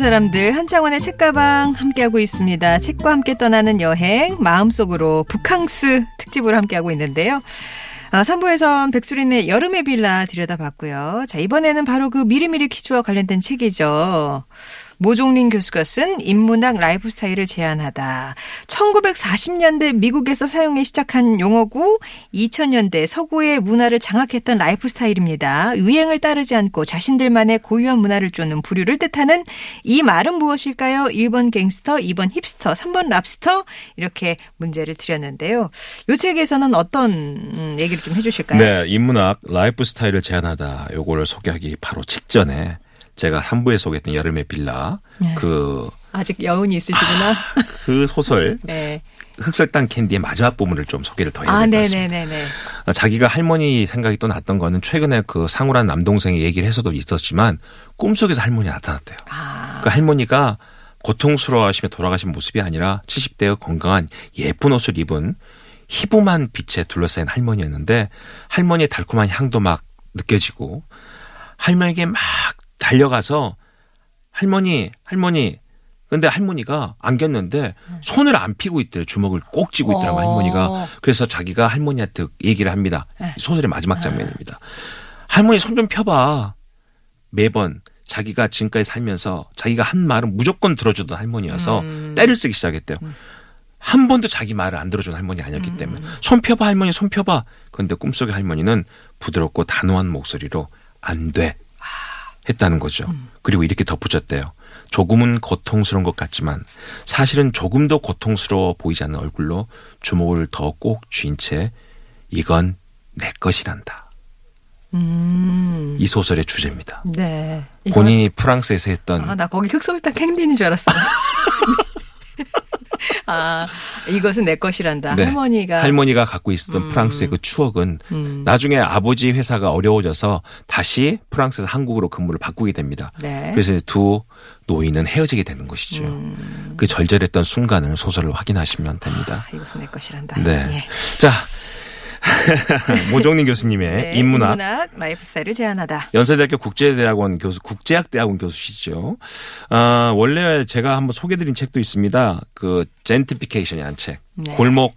사람들 한창원의 책가방 함께하고 있습니다. 책과 함께 떠나는 여행 마음속으로 북캉스 특집으로 함께하고 있는데요. 아, 3부에선 백수린의 여름의 빌라 들여다봤고요. 자, 이번에는 바로 그 미리미리 퀴즈와 관련된 책이죠. 모종린 교수가 쓴 인문학 라이프 스타일을 제안하다. 1940년대 미국에서 사용하기 시작한 용어고 2000년대 서구의 문화를 장악했던 라이프 스타일입니다. 유행을 따르지 않고 자신들만의 고유한 문화를 쫓는 부류를 뜻하는 이 말은 무엇일까요? 1번 갱스터, 2번 힙스터, 3번 랍스터 이렇게 문제를 드렸는데요. 이 책에서는 어떤 음, 얘기를 좀 해주실까요? 네, 인문학 라이프 스타일을 제안하다. 요거를 소개하기 바로 직전에 제가 한 부에 소개했던 여름의 빌라 네. 그, 아직 여운이 있으시구나. 그 소설 네. 흑설탕 캔디의 마지막 부분을 좀 소개를 더 해야 아, 될것 같습니다. 네네네네. 아, 자기가 할머니 생각이 또 났던 거는 최근에 그 상우란 남동생이 얘기를 해서도 있었지만 꿈속에서 할머니가 나타났대요. 아, 그 할머니가 고통스러워하시며 돌아가신 모습이 아니라 70대의 건강한 예쁜 옷을 입은 희부만 빛에 둘러싸인 할머니였는데 할머니의 달콤한 향도 막 느껴지고 할머니에게 막 달려가서 할머니 할머니 근데 할머니가 안겼는데 손을 안 피고 있대요. 주먹을 꼭 쥐고 있더라고 어. 할머니가. 그래서 자기가 할머니한테 얘기를 합니다. 네. 소설의 마지막 장면입니다. 할머니 손 좀 펴봐. 매번 자기가 지금까지 살면서 자기가 한 말은 무조건 들어주던 할머니여서 음. 때를 쓰기 시작했대요. 한 번도 자기 말을 안 들어준 할머니 아니었기 때문에 손 펴봐 할머니 손 펴봐. 그런데 꿈속의 할머니는 부드럽고 단호한 목소리로 안 돼. 했다는 거죠. 그리고 이렇게 덧붙였대요. 조금은 고통스러운 것 같지만 사실은 조금도 고통스러워 보이지 않는 얼굴로 주먹을 더 꼭 쥔 채 이건 내 것이란다. 음. 이 소설의 주제입니다. 네. 이거- 본인이 프랑스에서 했던 아, 나 거기 흑설탕 캔디인 줄 알았어. 아, 이것은 내 것이란다. 네. 할머니가. 할머니가 갖고 있었던 음. 프랑스의 그 추억은 음. 나중에 아버지 회사가 어려워져서 다시 프랑스에서 한국으로 근무를 바꾸게 됩니다. 네. 그래서 두 노인은 헤어지게 되는 것이죠. 음. 그 절절했던 순간을 소설을 확인하시면 됩니다. 아, 이것은 내 것이란다. 네. 예. 자, 모종린 교수님의 네, 인문학, 인문학 라이프 스타일을 제안하다. 연세대학교 국제대학원 교수, 국제학대학원 교수시죠. 아, 원래 제가 한번 소개드린 책도 있습니다. 그 젠트리피케이션이라는 책. 네. 골목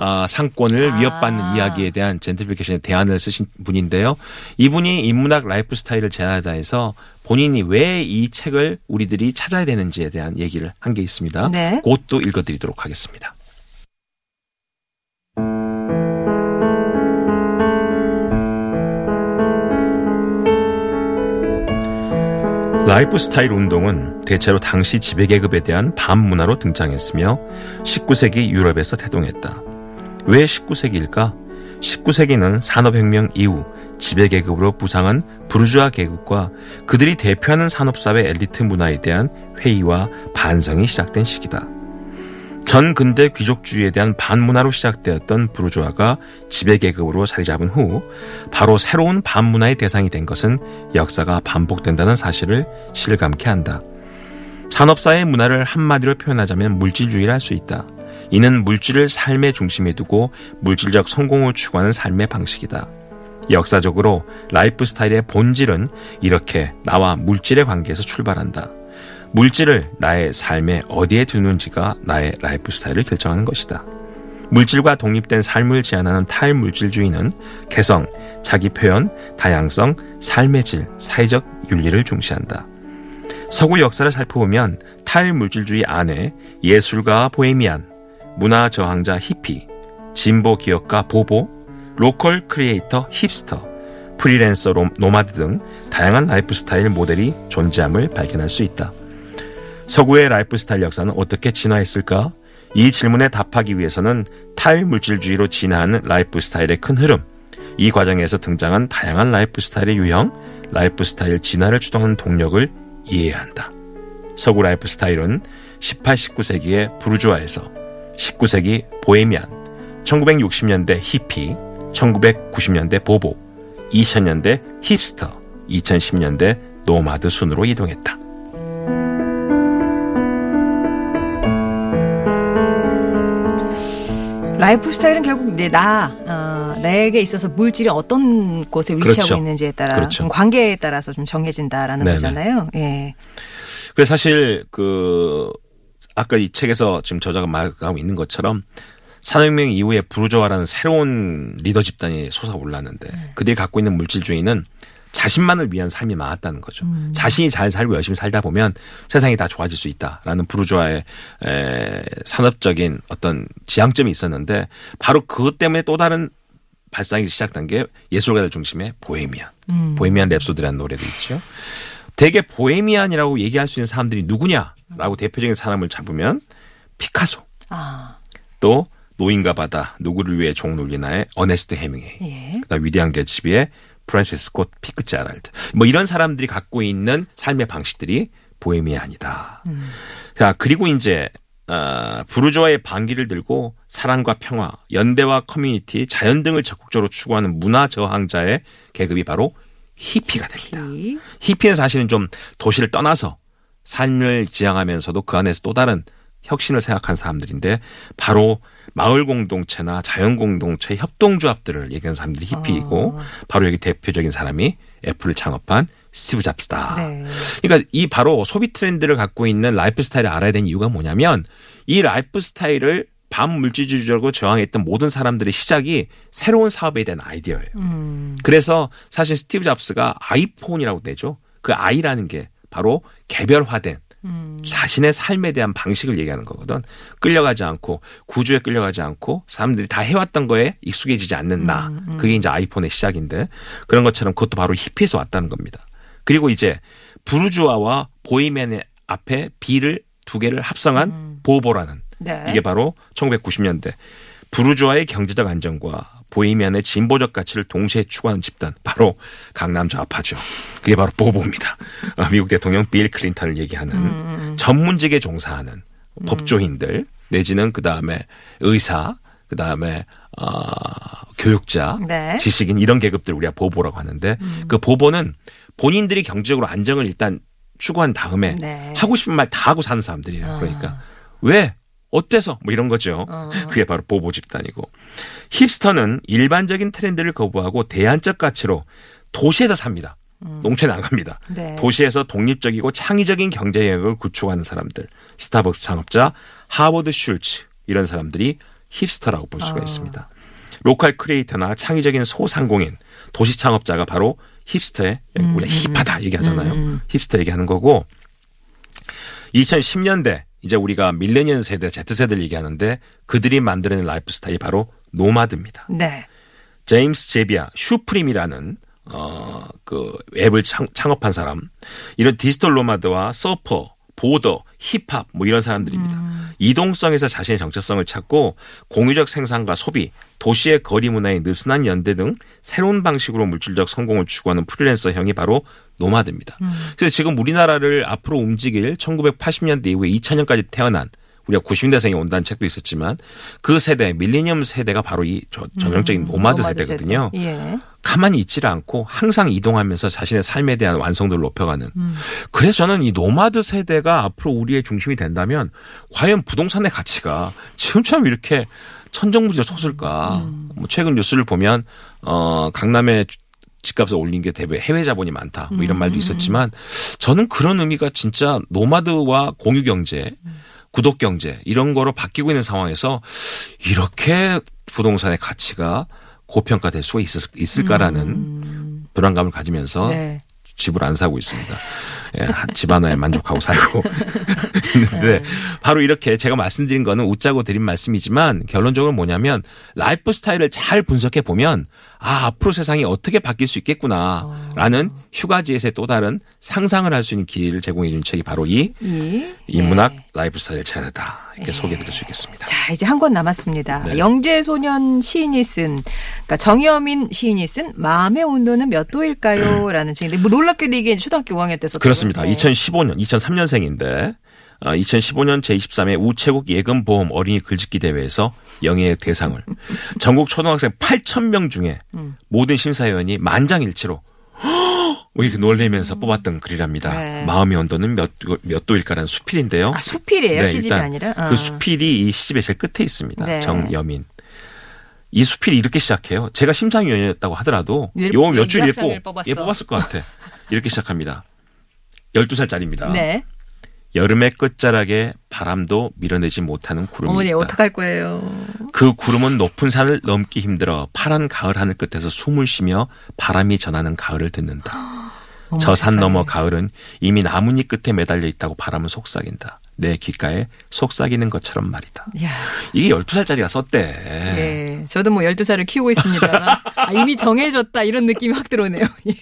아, 상권을 아. 위협받는 이야기에 대한 젠트리피케이션의 대안을 쓰신 분인데요. 이분이 인문학 라이프 스타일을 제안하다 해서 본인이 왜 이 책을 우리들이 찾아야 되는지에 대한 얘기를 한 게 있습니다. 네. 그것도 읽어드리도록 하겠습니다. 라이프 스타일 운동은 대체로 당시 지배계급에 대한 반문화로 등장했으며 19세기 유럽에서 태동했다. 왜 19세기일까? 19세기는 산업혁명 이후 지배계급으로 부상한 부르주아 계급과 그들이 대표하는 산업사회 엘리트 문화에 대한 회의와 반성이 시작된 시기다. 전 근대 귀족주의에 대한 반문화로 시작되었던 부르주아가 지배 계급으로 자리 잡은 후 바로 새로운 반문화의 대상이 된 것은 역사가 반복된다는 사실을 실감케 한다. 산업사회 문화를 한마디로 표현하자면 물질주의라 할 수 있다. 이는 물질을 삶의 중심에 두고 물질적 성공을 추구하는 삶의 방식이다. 역사적으로 라이프 스타일의 본질은 이렇게 나와 물질의 관계에서 출발한다. 물질을 나의 삶에 어디에 두는지가 나의 라이프 스타일을 결정하는 것이다. 물질과 독립된 삶을 제안하는 탈물질주의는 개성, 자기 표현, 다양성, 삶의 질, 사회적 윤리를 중시한다. 서구 역사를 살펴보면 탈물질주의 안에 예술가 보헤미안, 문화 저항자 히피, 진보 기업가 보보, 로컬 크리에이터 힙스터, 프리랜서 로- 노마드 등 다양한 라이프 스타일 모델이 존재함을 발견할 수 있다. 서구의 라이프 스타일 역사는 어떻게 진화했을까? 이 질문에 답하기 위해서는 탈물질주의로 진화하는 라이프 스타일의 큰 흐름, 이 과정에서 등장한 다양한 라이프 스타일의 유형, 라이프 스타일 진화를 주도하는 동력을 이해해야 한다. 서구 라이프 스타일은 18, 19세기의 부르주아에서 19세기 보헤미안, 1960년대 히피, 1990년대 보보, 2000년대 힙스터, 2010년대 노마드 순으로 이동했다. 라이프 스타일은 결국 이제 나, 어, 내게 있어서 물질이 어떤 곳에 위치하고 그렇죠. 있는지에 따라, 그렇죠. 관계에 따라서 좀 정해진다라는 네네. 거잖아요. 예. 그래서 사실 그 아까 이 책에서 지금 저자가 말하고 있는 것처럼 산업혁명 이후에 부르조아라는 새로운 리더 집단이 솟아올랐는데 그들이 갖고 있는 물질주의는 자신만을 위한 삶이 많았다는 거죠. 자신이 잘 살고 열심히 살다 보면 세상이 다 좋아질 수 있다라는 부르조아의 에, 산업적인 어떤 지향점이 있었는데 바로 그것 때문에 또 다른 발상이 시작된 게 예술가들 중심의 보헤미안, 보헤미안 랩소디라는 노래도 있죠. 되게 보헤미안이라고 얘기할 수 있는 사람들이 누구냐라고 대표적인 사람을 잡으면 피카소, 아, 또 노인과 바다, 누구를 위해 종 놀리나의 어네스트 해밍웨이, 예. 그다음 위대한 개츠비의 프란시스 스콧 피츠제랄드, 뭐 이런 사람들이 갖고 있는 삶의 방식들이 보헤미안이다. 자 그리고 이제 어, 부르조아의 반기를 들고 사랑과 평화, 연대와 커뮤니티, 자연 등을 적극적으로 추구하는 문화 저항자의 계급이 바로 히피가 됩니다. 피. 히피는 사실은 좀 도시를 떠나서 삶을 지향하면서도 그 안에서 또 다른 혁신을 생각한 사람들인데 바로 마을 공동체나 자연 공동체 협동조합들을 얘기하는 사람들이 히피이고 바로 여기 대표적인 사람이 애플을 창업한 스티브 잡스다. 네. 그러니까 이 바로 소비 트렌드를 갖고 있는 라이프 스타일을 알아야 되는 이유가 뭐냐면 이 라이프 스타일을 반물질주의적으로 저항했던 모든 사람들의 시작이 새로운 사업에 대한 아이디어예요. 음, 그래서 사실 스티브 잡스가 아이폰이라고 되죠. 그 아이라는 게 바로 개별화된 음. 자신의 삶에 대한 방식을 얘기하는 거거든. 끌려가지 않고 구조에 끌려가지 않고 사람들이 다 해왔던 거에 익숙해지지 않는 나. 그게 이제 아이폰의 시작인데 그런 것처럼 그것도 바로 히피에서 왔다는 겁니다. 그리고 이제 부르주아와 보이맨의 앞에 비를 두 개를 합성한 보보라는 네. 이게 바로 1990년대 부르주아의 경제적 안정과 보이면의 진보적 가치를 동시에 추구하는 집단 바로 강남 좌파죠. 그게 바로 보보입니다. 어, 미국 대통령 빌 클린턴을 얘기하는 전문직에 종사하는 법조인들 내지는 그 다음에 의사 그 다음에 어, 교육자 네. 지식인 이런 계급들 우리가 보보라고 하는데 그 보보는 본인들이 경제적으로 안정을 일단 추구한 다음에 네. 하고 싶은 말 다 하고 사는 사람들이에요. 그러니까 왜 어때서 뭐 이런 거죠. 그게 바로 보보 집단이고 힙스터는 일반적인 트렌드를 거부하고 대안적 가치로 도시에서 삽니다. 농촌에 안 갑니다. 네. 도시에서 독립적이고 창의적인 경제 영역을 구축하는 사람들, 스타벅스 창업자 하워드 슐츠 이런 사람들이 힙스터라고 볼 수가 있습니다. 로컬 크리에이터나 창의적인 소상공인, 도시 창업자가 바로 힙스터의 우리가 힙하다 얘기하잖아요. 힙스터 얘기하는 거고 2010년대 이제 우리가 밀레니얼 세대, Z세대를 얘기하는데 그들이 만들어낸 라이프 스타일이 바로 노마드입니다. 네. 제임스 제비아 슈프림이라는 어 그 앱을 창, 창업한 사람 이런 디지털 노마드와 서퍼 보더 힙합 뭐 이런 사람들입니다. 이동성에서 자신의 정체성을 찾고 공유적 생산과 소비 도시의 거리 문화의 느슨한 연대 등 새로운 방식으로 물질적 성공을 추구하는 프리랜서형이 바로 노마드입니다. 그래서 지금 우리나라를 앞으로 움직일 1980년대 이후에 2000년까지 태어난 우리가 90년대생이 온다는 책도 있었지만 그 세대 밀레니얼 세대가 바로 이 저- 전형적인 노마드, 노마드 세대거든요. 세대. 예. 가만히 있지를 않고 항상 이동하면서 자신의 삶에 대한 완성도를 높여가는. 그래서 저는 이 노마드 세대가 앞으로 우리의 중심이 된다면 과연 부동산의 가치가 지금처럼 이렇게 천정부지로 솟을까. 뭐 최근 뉴스를 보면 어 강남에 집값을 올린 게 대부분 해외 자본이 많다. 뭐 이런 말도 있었지만 저는 그런 의미가 진짜 노마드와 공유 경제, 구독 경제 이런 거로 바뀌고 있는 상황에서 이렇게 부동산의 가치가 고평가될 수가 있을, 있을까라는 불안감을 가지면서 네. 집을 안 사고 있습니다. 예, 집안에 만족하고 살고 있는데 바로 이렇게 제가 말씀드린 거는 웃자고 드린 말씀이지만 결론적으로 뭐냐면 라이프 스타일을 잘 분석해 보면 아 앞으로 세상이 어떻게 바뀔 수 있겠구나라는 휴가지에서의 또 다른 상상을 할 수 있는 기회를 제공해 주는 책이 바로 이 이 인문학 네. 라이프 스타일 제안이다 이렇게 소개해 드릴 수 있겠습니다. 자, 이제 한 권 남았습니다. 네. 영재소년 시인이 쓴, 그러니까 정여민 시인이 쓴 마음의 온도는 몇 도일까요? 라는 책인데, 뭐 놀랍게도 이게 초등학교 5학년 때 썼던 그렇습니다. 네. 2015년, 2003년생인데, 어, 2015년 제23회 우체국 예금보험 어린이 글짓기 대회에서 영예의 대상을 전국 초등학생 8,000명 중에 음. 모든 심사위원이 만장일치로 뭐 이렇게 놀래면서 뽑았던 글이랍니다. 네. 마음의 온도는 몇, 몇 도일까라는 수필인데요. 아, 수필이에요? 네, 시집이 아니라? 어. 그 수필이 이 시집의 제일 끝에 있습니다. 네. 정여민. 이 수필이 이렇게 시작해요. 제가 심사위원이었다고 하더라도 예, 요거 몇 예, 줄 유학생을 읽고 뽑았어. 예, 뽑았을 것 같아. 이렇게 시작합니다. 12살짜리입니다. 네. 여름의 끝자락에 바람도 밀어내지 못하는 구름이 어머니, 있다. 어떡할 거예요? 그 구름은 높은 산을 넘기 힘들어 파란 가을 하늘 끝에서 숨을 쉬며 바람이 전하는 가을을 듣는다. 어머, 저산 세상에. 너머 가을은 이미 나뭇잎 끝에 매달려 있다고 바람은 속삭인다. 내 귓가에 속삭이는 것처럼 말이다. 야, 이게 12살짜리가 썼대. 예. 저도 뭐 12살을 키우고 있습니다. 아, 이미 정해졌다. 이런 느낌이 확 들어오네요. 예.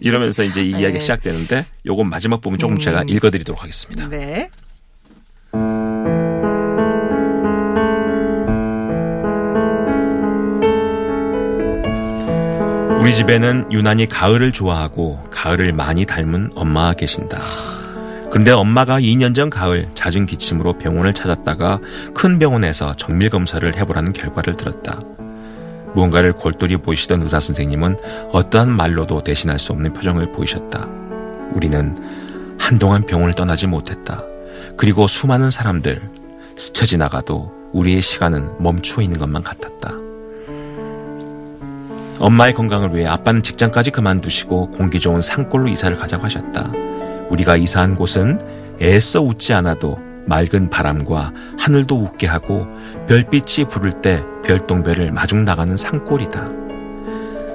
이러면서 이제 이 이야기 네. 시작되는데 요건 마지막 부분 조금 음. 제가 읽어드리도록 하겠습니다. 네. 우리 집에는 유난히 가을을 좋아하고 가을을 많이 닮은 엄마가 계신다. 그런데 엄마가 2년 전 가을 잦은 기침으로 병원을 찾았다가 큰 병원에서 정밀 검사를 해보라는 결과를 들었다. 무언가를 골똘히 보이시던 의사 선생님은 어떠한 말로도 대신할 수 없는 표정을 보이셨다. 우리는 한동안 병원을 떠나지 못했다. 그리고 수많은 사람들 스쳐 지나가도 우리의 시간은 멈추어 있는 것만 같았다. 엄마의 건강을 위해 아빠는 직장까지 그만두시고 공기 좋은 산골로 이사를 가자고 하셨다. 우리가 이사한 곳은 애써 웃지 않아도 맑은 바람과 하늘도 웃게 하고 별빛이 부를 때 별똥별을 마중 나가는 산골이다.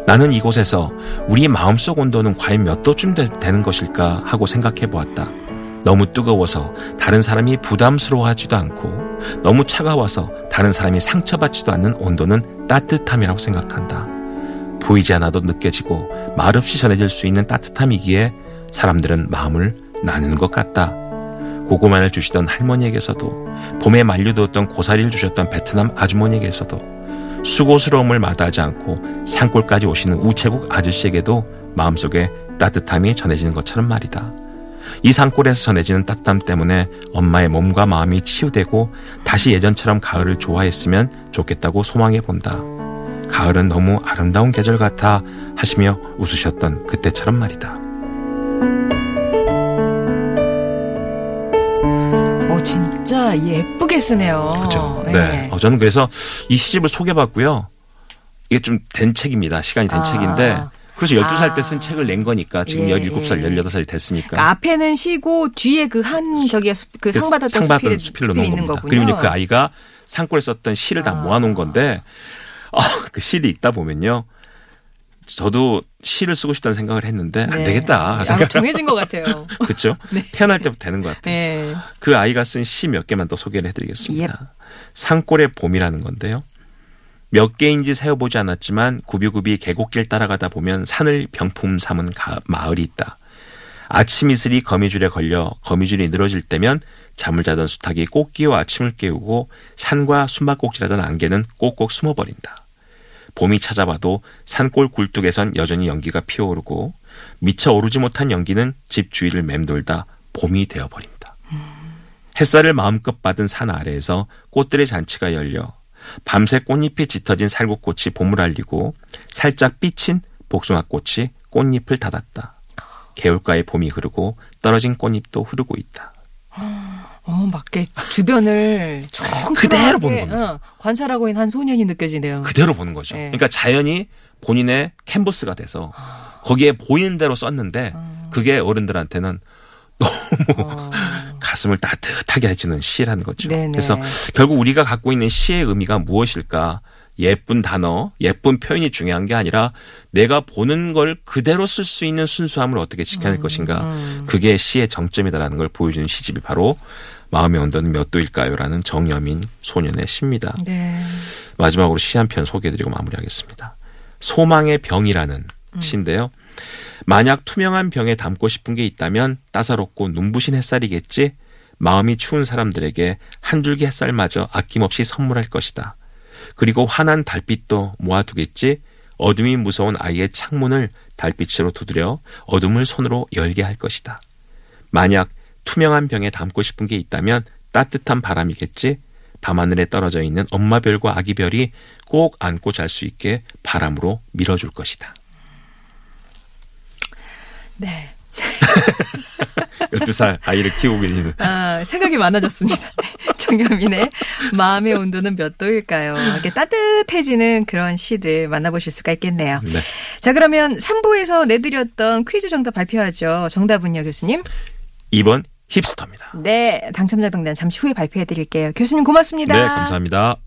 나는 이곳에서 우리 마음속 온도는 과연 몇 도쯤 되, 되는 것일까 하고 생각해 보았다. 너무 뜨거워서 다른 사람이 부담스러워하지도 않고 너무 차가워서 다른 사람이 상처받지도 않는 온도는 따뜻함이라고 생각한다. 보이지 않아도 느껴지고 말없이 전해질 수 있는 따뜻함이기에 사람들은 마음을 나누는 것 같다. 고구마를 주시던 할머니에게서도 봄에 만류되었던 고사리를 주셨던 베트남 아주머니에게서도 수고스러움을 마다하지 않고 산골까지 오시는 우체국 아저씨에게도 마음속에 따뜻함이 전해지는 것처럼 말이다. 이 산골에서 전해지는 따뜻함 때문에 엄마의 몸과 마음이 치유되고 다시 예전처럼 가을을 좋아했으면 좋겠다고 소망해 본다. 가을은 너무 아름다운 계절 같아 하시며 웃으셨던 그때처럼 말이다. 어, 진짜 예쁘게 쓰네요. 그렇죠. 예. 네. 어, 저는 그래서 이 시집을 소개받고요. 이게 좀 된 책입니다. 시간이 된 아. 책인데. 그래서 12살 아. 때쓴 책을 낸 거니까 지금 예, 17살, 예. 18살이 됐으니까. 그러니까 앞에는 쉬고 뒤에 그 한 저기 그 상 받았던 상 받은 수필이 수필로 넣은 겁니다. 거군요. 그리고 이제 그 아이가 산골에 썼던 시를 다 아. 모아놓은 건데, 아, 그 시를 읽다 보면요. 저도 시를 쓰고 싶다는 생각을 했는데, 안 네. 되겠다. 아, 생각 정해진 것 같아요. 그렇죠? 네. 태어날 때부터 되는 것 같아요. 네. 그 아이가 쓴 시 몇 개만 더 소개를 해드리겠습니다. 산골의 봄이라는 건데요. 몇 개인지 세어보지 않았지만 구비구비 계곡길 따라가다 보면 산을 병품 삼은 가- 마을이 있다. 아침 이슬이 거미줄에 걸려 거미줄이 늘어질 때면 잠을 자던 수탉이 꽃기와 아침을 깨우고 산과 숨바꼭질하던 안개는 꼭꼭 숨어버린다. 봄이 찾아와도 산골 굴뚝에선 여전히 연기가 피어오르고 미처 오르지 못한 연기는 집 주위를 맴돌다 봄이 되어버린다. 햇살을 마음껏 받은 산 아래에서 꽃들의 잔치가 열려 밤새 꽃잎이 짙어진 살구꽃이 봄을 알리고 살짝 삐친 복숭아꽃이 꽃잎을 닫았다. 개울가에 봄이 흐르고 떨어진 꽃잎도 흐르고 있다. 어, 맞게 주변을 정 그대로 보는 겁니다. 어, 관찰하고 있는 한 소년이 느껴지네요. 그대로 보는 거죠. 네. 그러니까 자연이 본인의 캔버스가 돼서 거기에 보이는 대로 썼는데 그게 어른들한테는 어. 가슴을 따뜻하게 해주는 시라는 거죠. 네네. 그래서 결국 우리가 갖고 있는 시의 의미가 무엇일까 예쁜 단어, 예쁜 표현이 중요한 게 아니라 내가 보는 걸 그대로 쓸 수 있는 순수함을 어떻게 지켜낼 것인가. 그게 시의 정점이다라는 걸 보여주는 시집이 바로 마음의 온도는 몇 도일까요?라는 정여민 소년의 시입니다. 네. 마지막으로 시 한 편 소개해드리고 마무리하겠습니다. 소망의 병이라는 시인데요. 만약 투명한 병에 담고 싶은 게 있다면 따사롭고 눈부신 햇살이겠지. 마음이 추운 사람들에게 한 줄기 햇살마저 아낌없이 선물할 것이다. 그리고 환한 달빛도 모아두겠지. 어둠이 무서운 아이의 창문을 달빛으로 두드려 어둠을 손으로 열게 할 것이다. 만약 투명한 병에 담고 싶은 게 있다면 따뜻한 바람이겠지. 밤하늘에 떨어져 있는 엄마 별과 아기 별이 꼭 안고 잘 수 있게 바람으로 밀어줄 것이다. 네. 12살 아이를 키우고 계시는 아, 생각이 많아졌습니다. 정여민의 마음의 온도는 몇 도일까요? 이렇게 따뜻해지는 그런 시들 만나보실 수가 있겠네요. 네. 자, 그러면 3부에서 내드렸던 퀴즈 정답 발표하죠. 정답은요, 교수님? 2번 힙스터입니다. 네, 당첨자 명단 잠시 후에 발표해 드릴게요. 교수님 고맙습니다. 네, 감사합니다.